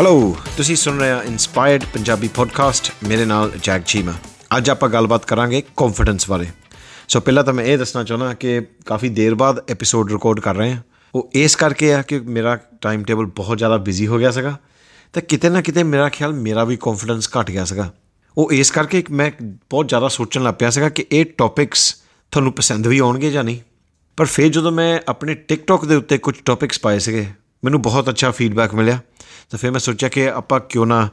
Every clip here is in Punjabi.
ਹੈਲੋ ਤੁਸੀਂ ਸੁਣ ਰਹੇ ਹੋ ਇਨਸਪਾਇਰਡ ਪੰਜਾਬੀ ਪੋਡਕਾਸਟ ਮੇਰੇ ਨਾਲ ਜੈਕ ਚੀਮਾ ਅੱਜ ਆਪਾਂ ਗੱਲਬਾਤ ਕਰਾਂਗੇ ਕੌਨਫੀਡੈਂਸ ਬਾਰੇ। ਸੋ ਪਹਿਲਾਂ ਤਾਂ ਮੈਂ ਇਹ ਦੱਸਣਾ ਚਾਹੁੰਦਾ ਕਿ ਕਾਫੀ ਦੇਰ ਬਾਅਦ ਐਪੀਸੋਡ ਰਿਕਾਰਡ ਕਰ ਰਹੇ ਹਾਂ। ਉਹ ਇਸ ਕਰਕੇ ਆ ਕਿ ਮੇਰਾ ਟਾਈਮ ਟੇਬਲ ਬਹੁਤ ਜ਼ਿਆਦਾ ਬਿਜ਼ੀ ਹੋ ਗਿਆ ਸੀਗਾ। ਤੇ ਕਿਤੇ ਨਾ ਕਿਤੇ ਮੇਰਾ ਖਿਆਲ ਮੇਰਾ ਵੀ ਕੌਨਫੀਡੈਂਸ ਘਟ ਗਿਆ ਸੀਗਾ। ਉਹ ਇਸ ਕਰਕੇ ਮੈਂ ਬਹੁਤ ਜ਼ਿਆਦਾ ਸੋਚਣ ਲੱਗ ਪਿਆ ਸੀਗਾ ਕਿ ਇਹ ਟੌਪਿਕਸ ਤੁਹਾਨੂੰ ਪਸੰਦ ਵੀ ਆਉਣਗੇ ਜਾਂ ਨਹੀਂ। ਪਰ ਫਿਰ ਜਦੋਂ ਮੈਂ ਆਪਣੇ ਟਿਕਟੌਕ ਦੇ ਉੱਤੇ ਕੁਝ ਟੌਪਿਕਸ ਪਾਏ ਸੀਗੇ, ਮੈਨੂੰ ਬਹੁਤ ਅੱਛਾ ਫੀਡਬੈਕ ਮਿਲਿਆ। ਤਾਂ ਫਿਰ ਮੈਂ ਸੋਚਿਆ ਕਿ ਆਪਾਂ ਕਿਉਂ ਨਾ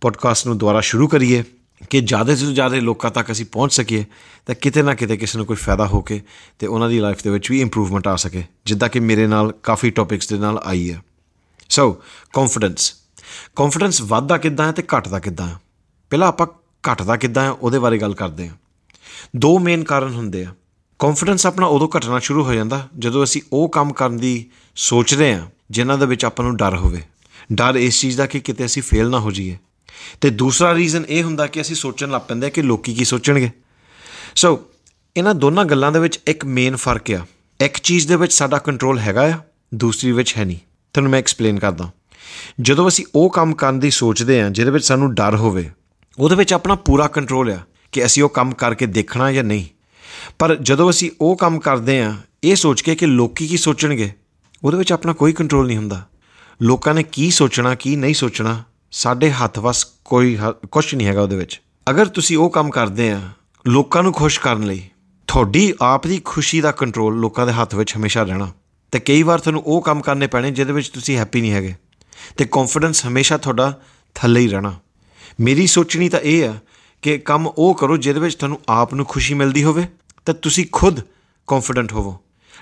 ਪੋਡਕਾਸਟ ਨੂੰ ਦੁਬਾਰਾ ਸ਼ੁਰੂ ਕਰੀਏ ਕਿ ਜ਼ਿਆਦਾ ਤੋਂ ਜ਼ਿਆਦਾ ਲੋਕਾਂ ਤੱਕ ਅਸੀਂ ਪਹੁੰਚ ਸਕੀਏ ਤਾਂ ਕਿਤੇ ਨਾ ਕਿਤੇ ਕਿਸੇ ਨੂੰ ਕੋਈ ਫਾਇਦਾ ਹੋ ਕੇ ਤੇ ਉਹਨਾਂ ਦੀ ਲਾਈਫ ਦੇ ਵਿੱਚ ਵੀ ਇੰਪਰੂਵਮੈਂਟ ਆ ਸਕੇ, ਜਿੱਦਾਂ ਕਿ ਮੇਰੇ ਨਾਲ ਕਾਫੀ ਟੌਪਿਕਸ ਦੇ ਨਾਲ ਆਈ ਹੈ। ਸੋ ਕੌਨਫੀਡੈਂਸ ਕੌਨਫੀਡੈਂਸ ਵੱਧਦਾ ਕਿੱਦਾਂ ਹੈ ਤੇ ਘਟਦਾ ਕਿੱਦਾਂ ਹੈ? ਪਹਿਲਾਂ ਆਪਾਂ ਘਟਦਾ ਕਿੱਦਾਂ ਹੈ, ਉਹਦੇ ਬਾਰੇ ਗੱਲ ਕਰਦੇ ਹਾਂ। ਦੋ ਮੇਨ ਕਾਰਨ ਹੁੰਦੇ ਆ। ਕੌਨਫੀਡੈਂਸ ਆਪਣਾ ਉਦੋਂ ਘਟਣਾ ਸ਼ੁਰੂ ਹੋ ਜਾਂਦਾ ਜਦੋਂ ਅਸੀਂ ਉਹ ਕੰਮ ਕਰਨ ਦੀ ਸੋਚਦੇ ਹਾਂ ਜਿਨ੍ਹਾਂ ਦੇ ਵਿੱਚ ਆਪਾਂ ਨੂੰ ਡਰ ਹੋਵੇ। ਡਰ ਇਸ ਚੀਜ਼ ਦਾ ਕਿ ਕਿਤੇ ਅਸੀਂ ਫੇਲ ਨਾ ਹੋ ਜਾਈਏ। ਤੇ ਦੂਸਰਾ ਰੀਜ਼ਨ ਇਹ ਹੁੰਦਾ ਕਿ ਅਸੀਂ ਸੋਚਣ ਲੱਗ ਪੈਂਦੇ ਆ ਕਿ ਲੋਕੀ ਕੀ ਸੋਚਣਗੇ। ਸੋ ਇਹਨਾਂ ਦੋਨਾਂ ਗੱਲਾਂ ਦੇ ਵਿੱਚ ਇੱਕ ਮੇਨ ਫ਼ਰਕ ਆ। ਇੱਕ ਚੀਜ਼ ਦੇ ਵਿੱਚ ਸਾਡਾ ਕੰਟਰੋਲ ਹੈਗਾ ਆ, ਦੂਸਰੀ ਵਿੱਚ ਹੈ ਨਹੀਂ। ਤੁਹਾਨੂੰ ਮੈਂ ਐਕਸਪਲੇਨ ਕਰਦਾ। ਜਦੋਂ ਅਸੀਂ ਉਹ ਕੰਮ ਕਰਨ ਦੀ ਸੋਚਦੇ ਆ, ਜਿਹਦੇ ਵਿੱਚ ਸਾਨੂੰ ਡਰ ਹੋਵੇ, ਉਹਦੇ ਵਿੱਚ ਆਪਣਾ ਪੂਰਾ ਕੰਟਰੋਲ ਆ ਕਿ ਅਸੀਂ ਉਹ ਕੰਮ ਕਰਕੇ ਦੇਖਣਾ ਜਾਂ ਨਹੀਂ। ਪਰ ਜਦੋਂ ਅਸੀਂ ਉਹ ਕੰਮ ਕਰਦੇ ਆ, ਇਹ ਸੋਚ ਕੇ ਕਿ ਲੋਕੀ ਕੀ ਸੋਚਣਗੇ, ਉਹਦੇ ਵਿੱਚ ਆਪਣਾ ਕੋਈ ਕੰਟਰੋਲ ਨਹੀਂ ਹੁੰਦਾ। ਲੋਕਾਂ ਨੇ ਕੀ ਸੋਚਣਾ, ਕੀ ਨਹੀਂ ਸੋਚਣਾ, ਸਾਡੇ ਹੱਥ ਵਸ ਕੋਈ ਕੁਝ ਨਹੀਂ ਹੈਗਾ ਉਹਦੇ ਵਿੱਚ। ਅਗਰ ਤੁਸੀਂ ਉਹ ਕੰਮ ਕਰਦੇ ਆ, ਲੋਕਾਂ ਨੂੰ ਖੁਸ਼ ਕਰਨ ਲਈ, ਤੁਹਾਡੀ ਆਪ ਦੀ ਖੁਸ਼ੀ ਦਾ ਕੰਟਰੋਲ ਲੋਕਾਂ ਦੇ ਹੱਥ ਵਿੱਚ ਹਮੇਸ਼ਾ ਰਹਿਣਾ। ਤੇ ਕਈ ਵਾਰ ਤੁਹਾਨੂੰ ਉਹ ਕੰਮ ਕਰਨੇ ਪੈਣੇ ਜਿਹਦੇ ਵਿੱਚ ਤੁਸੀਂ ਹੈਪੀ ਨਹੀਂ ਹੈਗੇ। ਤੇ ਕੌਨਫੀਡੈਂਸ ਹਮੇਸ਼ਾ ਤੁਹਾਡਾ ਥੱਲੇ ਹੀ ਰਹਿਣਾ। ਮੇਰੀ ਸੋਚਣੀ ਤਾਂ ਇਹ ਆ ਕਿ ਕੰਮ ਉਹ ਕਰੋ ਜਿਹਦੇ ਵਿੱਚ ਤੁਹਾਨੂੰ ਆਪ ਨੂੰ ਖੁਸ਼ੀ ਮਿਲਦੀ ਹੋਵੇ, ਤਾਂ ਤੁਸੀਂ ਖੁਦ ਕੌਨਫੀਡੈਂਟ ਹੋਵੋ।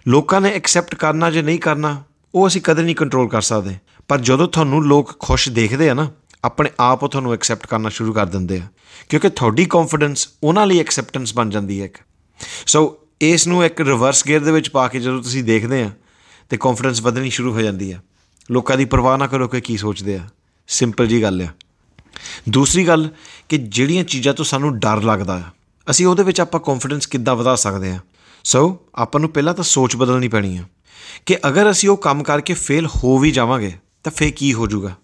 ਲੋਕਾਂ ਨੇ ਐਕਸੈਪਟ ਕਰਨਾ ਜਾਂ ਨਹੀਂ ਕਰਨਾ ਉਹ ਅਸੀਂ ਕਦੇ ਨਹੀਂ ਕੰਟਰੋਲ ਕਰ ਸਕਦੇ। ਪਰ ਜਦੋਂ ਤੁਹਾਨੂੰ ਲੋਕ ਖੁਸ਼ ਦੇਖਦੇ ਆ ਨਾ, ਆਪਣੇ ਆਪ ਉਹ ਤੁਹਾਨੂੰ ਐਕਸੈਪਟ ਕਰਨਾ ਸ਼ੁਰੂ ਕਰ ਦਿੰਦੇ ਆ। ਕਿਉਂਕਿ ਤੁਹਾਡੀ ਕੌਨਫੀਡੈਂਸ ਉਹਨਾਂ ਲਈ ਐਕਸੈਪਟੈਂਸ ਬਣ ਜਾਂਦੀ ਹੈ ਇੱਕ। ਸੋ ਇਸ ਨੂੰ ਇੱਕ ਰਿਵਰਸ ਗੇਅਰ ਦੇ ਵਿੱਚ ਪਾ ਕੇ ਜਦੋਂ ਤੁਸੀਂ ਦੇਖਦੇ ਆ, ਤੇ ਕੌਨਫੀਡੈਂਸ ਵਧਣੀ ਸ਼ੁਰੂ ਹੋ ਜਾਂਦੀ ਆ। ਲੋਕਾਂ ਦੀ ਪਰਵਾਹ ਨਾ ਕਰੋ ਕਿ ਕੀ ਸੋਚਦੇ ਆ। ਸਿੰਪਲ ਜੀ ਗੱਲ ਆ। ਦੂਸਰੀ ਗੱਲ ਕਿ ਜਿਹੜੀਆਂ ਚੀਜ਼ਾਂ ਤੋਂ ਸਾਨੂੰ ਡਰ ਲੱਗਦਾ ਆ, ਅਸੀਂ ਉਹਦੇ ਵਿੱਚ ਆਪਾਂ ਕੌਨਫੀਡੈਂਸ ਕਿੱਦਾਂ ਵਧਾ ਸਕਦੇ ਆ। ਸੋ ਆਪਾਂ ਨੂੰ ਪਹਿਲਾਂ ਤਾਂ ਸੋਚ ਬਦਲਣੀ ਪੈਣੀ ਆ। ਕਿ ਅਗਰ ਅਸੀਂ ਉਹ ਕੰਮ ਕਰਕੇ ਫੇਲ ਹੋ ਵੀ ਜਾਵਾਂਗੇ, ਤਾਂ ਫੇਰ ਕੀ ਹੋ ਜਾਊਗਾ?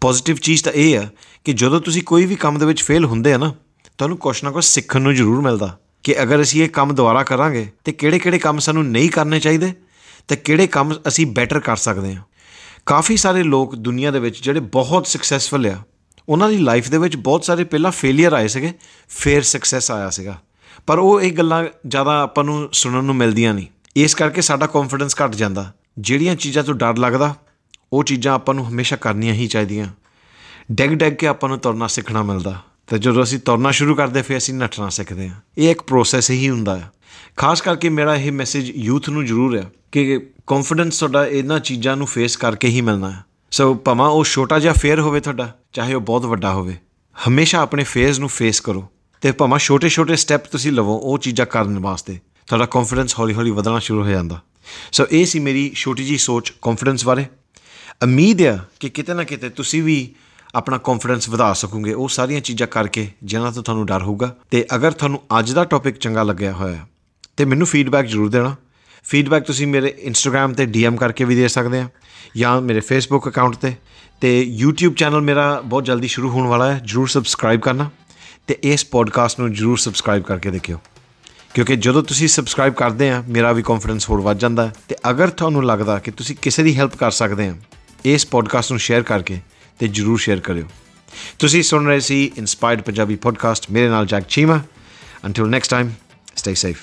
ਪੋਜ਼ਿਟਿਵ ਚੀਜ਼ ਤਾਂ ਇਹ ਆ ਕਿ ਜਦੋਂ ਤੁਸੀਂ ਕੋਈ ਵੀ ਕੰਮ ਦੇ ਵਿੱਚ ਫੇਲ ਹੁੰਦੇ ਆ ਨਾ, ਤੁਹਾਨੂੰ ਕੁਛ ਨਾ ਕੁਛ ਸਿੱਖਣ ਨੂੰ ਜ਼ਰੂਰ ਮਿਲਦਾ ਕਿ ਅਗਰ ਅਸੀਂ ਇਹ ਕੰਮ ਦੁਬਾਰਾ ਕਰਾਂਗੇ, ਤੇ ਕਿਹੜੇ-ਕਿਹੜੇ ਕੰਮ ਸਾਨੂੰ ਨਹੀਂ ਕਰਨੇ ਚਾਹੀਦੇ, ਤੇ ਕਿਹੜੇ ਕੰਮ ਅਸੀਂ ਬੈਟਰ ਕਰ ਸਕਦੇ ਹਾਂ। ਕਾਫੀ ਸਾਰੇ ਲੋਕ ਦੁਨੀਆ ਦੇ ਵਿੱਚ ਜਿਹੜੇ ਬਹੁਤ ਸਕਸੈਸਫੁਲ ਆ, ਉਹਨਾਂ ਦੀ ਲਾਈਫ ਦੇ ਵਿੱਚ ਬਹੁਤ ਸਾਰੇ ਪਹਿਲਾਂ ਫੇਲਿਅਰ ਆਏ ਸੀਗੇ, ਫਿਰ ਸਕਸੈਸ ਆਇਆ ਸੀਗਾ। ਪਰ ਉਹ ਇਹ ਗੱਲਾਂ ਜ਼ਿਆਦਾ ਆਪਾਂ ਨੂੰ ਸੁਣਨ ਨੂੰ ਮਿਲਦੀਆਂ ਨਹੀਂ। ਇਸ ਕਰਕੇ ਸਾਡਾ ਕੌਨਫੀਡੈਂਸ ਘਟ ਜਾਂਦਾ। ਜਿਹੜੀਆਂ ਚੀਜ਼ਾਂ ਤੋਂ ਡਰ ਲੱਗਦਾ, ਉਹ ਚੀਜ਼ਾਂ ਆਪਾਂ ਨੂੰ ਹਮੇਸ਼ਾ ਕਰਨੀਆਂ ਹੀ ਚਾਹੀਦੀਆਂ। ਡੈਗ ਡੈਗ ਕੇ ਆਪਾਂ ਨੂੰ ਤੁਰਨਾ ਸਿੱਖਣਾ ਮਿਲਦਾ। ਤੇ ਜਦੋਂ ਅਸੀਂ ਤੁਰਨਾ ਸ਼ੁਰੂ ਕਰਦੇ, ਫਿਰ ਅਸੀਂ ਨੱਠਣਾ ਸਿੱਖਦੇ ਹਾਂ। ਇਹ ਇੱਕ ਪ੍ਰੋਸੈਸ ਹੀ ਹੁੰਦਾ ਹੈ। ਖਾਸ ਕਰਕੇ ਮੇਰਾ ਇਹ ਮੈਸੇਜ ਯੂਥ ਨੂੰ ਜ਼ਰੂਰ ਹੈ ਕਿ ਕੌਨਫੀਡੈਂਸ ਤੁਹਾਡਾ ਇਹਨਾਂ ਚੀਜ਼ਾਂ ਨੂੰ ਫੇਸ ਕਰਕੇ ਹੀ ਮਿਲਣਾ ਹੈ। ਸੋ ਭਾਵੇਂ ਉਹ ਛੋਟਾ ਜਿਹਾ ਫੇਅਰ ਹੋਵੇ ਤੁਹਾਡਾ, ਚਾਹੇ ਉਹ ਬਹੁਤ ਵੱਡਾ ਹੋਵੇ। ਹਮੇਸ਼ਾ ਆਪਣੇ ਫੇਜ਼ ਨੂੰ ਫੇਸ ਕਰੋ। ਤੇ ਭਾਵੇਂ ਛੋਟੇ-ਛੋਟੇ ਸਟੈਪ ਤੁਸੀਂ ਲਵੋ, ਉਹ ਚੀਜ਼ਾਂ ਕਰਨ ਵਾਸਤੇ। ਤੁਹਾਡਾ ਕੌਨਫੀਡੈਂਸ ਹੌਲੀ-ਹੌਲੀ ਵਧਣਾ ਸ਼ੁਰੂ ਹੋ ਜਾਂਦਾ। ਸੋ ਇਹ ਸੀ ਮੇਰੀ ਛੋਟੀ ਜੀ ਸੋਚ ਕੌਨਫੀਡੈਂਸ ਬਾਰੇ। ਉਮੀਦ ਹੈ ਕਿ ਕਿਤੇ ਨਾ ਕਿਤੇ ਤੁਸੀਂ ਵੀ ਆਪਣਾ ਕੌਨਫੀਡੈਂਸ ਵਧਾ ਸਕੋਗੇ। ਉਹ ਸਾਰੀਆਂ ਚੀਜ਼ਾਂ ਕਰਕੇ ਜਿਨ੍ਹਾਂ ਤੋਂ ਤੁਹਾਨੂੰ ਡਰ ਹੋਊਗਾ। ਤੇ ਅਗਰ ਤੁਹਾਨੂੰ ਅੱਜ ਦਾ ਟੌਪਿਕ ਚੰਗਾ ਲੱਗਿਆ ਹੋਇਆ, ਤੇ ਮੈਨੂੰ ਫੀਡਬੈਕ ਜ਼ਰੂਰ ਦੇਣਾ। ਫੀਡਬੈਕ ਤੁਸੀਂ ਮੇਰੇ ਇੰਸਟਾਗ੍ਰam ਤੇ ਡੀਐਮ ਕਰਕੇ ਵੀ ਦੇ ਸਕਦੇ ਆ, ਜਾਂ ਮੇਰੇ ਫੇਸਬੁੱਕ ਅਕਾਊਂਟ ਤੇ। ਤੇ YouTube ਚੈਨਲ ਮੇਰਾ ਬਹੁਤ ਜਲਦੀ ਸ਼ੁਰੂ ਹੋਣ ਵਾਲਾ ਹੈ। ਜਰੂਰ ਸਬਸਕ੍ਰਾਈਬ ਕਰਨਾ। ਤੇ ਇਸ ਪੋਡਕਾਸਟ ਨੂੰ ਜਰੂਰ ਸਬਸਕ੍ਰਾਈਬ ਕਰਕੇ ਦੇਖਿਓ। ਕਿਉਂਕਿ ਜਦੋਂ ਤੁਸੀਂ ਸਬਸਕ੍ਰਾਈਬ ਕਰਦੇ ਆ, ਮੇਰਾ ਵੀ ਕੌਨਫੀਡੈਂਸ ਹੋਰ ਵੱਧ ਜਾਂਦਾ ਤੇ ਅਗਰ ਤੁਹਾਨੂੰ ਲੱਗਦਾ ਕਿ ਤੁਸੀਂ ਕਿਸੇ ਦੀ ਹੈਲਪ ਕਰ ਸਕਦੇ ਆ, ਇਸ ਪੋਡਕਾਸਟ ਨੂੰ ਸ਼ੇਅਰ ਕਰਕੇ ਤੇ ਜਰੂਰ ਸ਼ੇਅਰ ਕਰਿਓ। ਤੁਸੀਂ ਸੁਣ ਰਹੇ ਸੀ ਇਨਸਪਾਇਰਡ ਪੰਜਾਬੀ ਪੋਡਕਾਸਟ ਮੇਰੇ ਨਾਲ Jack Cheema. Until next time stay safe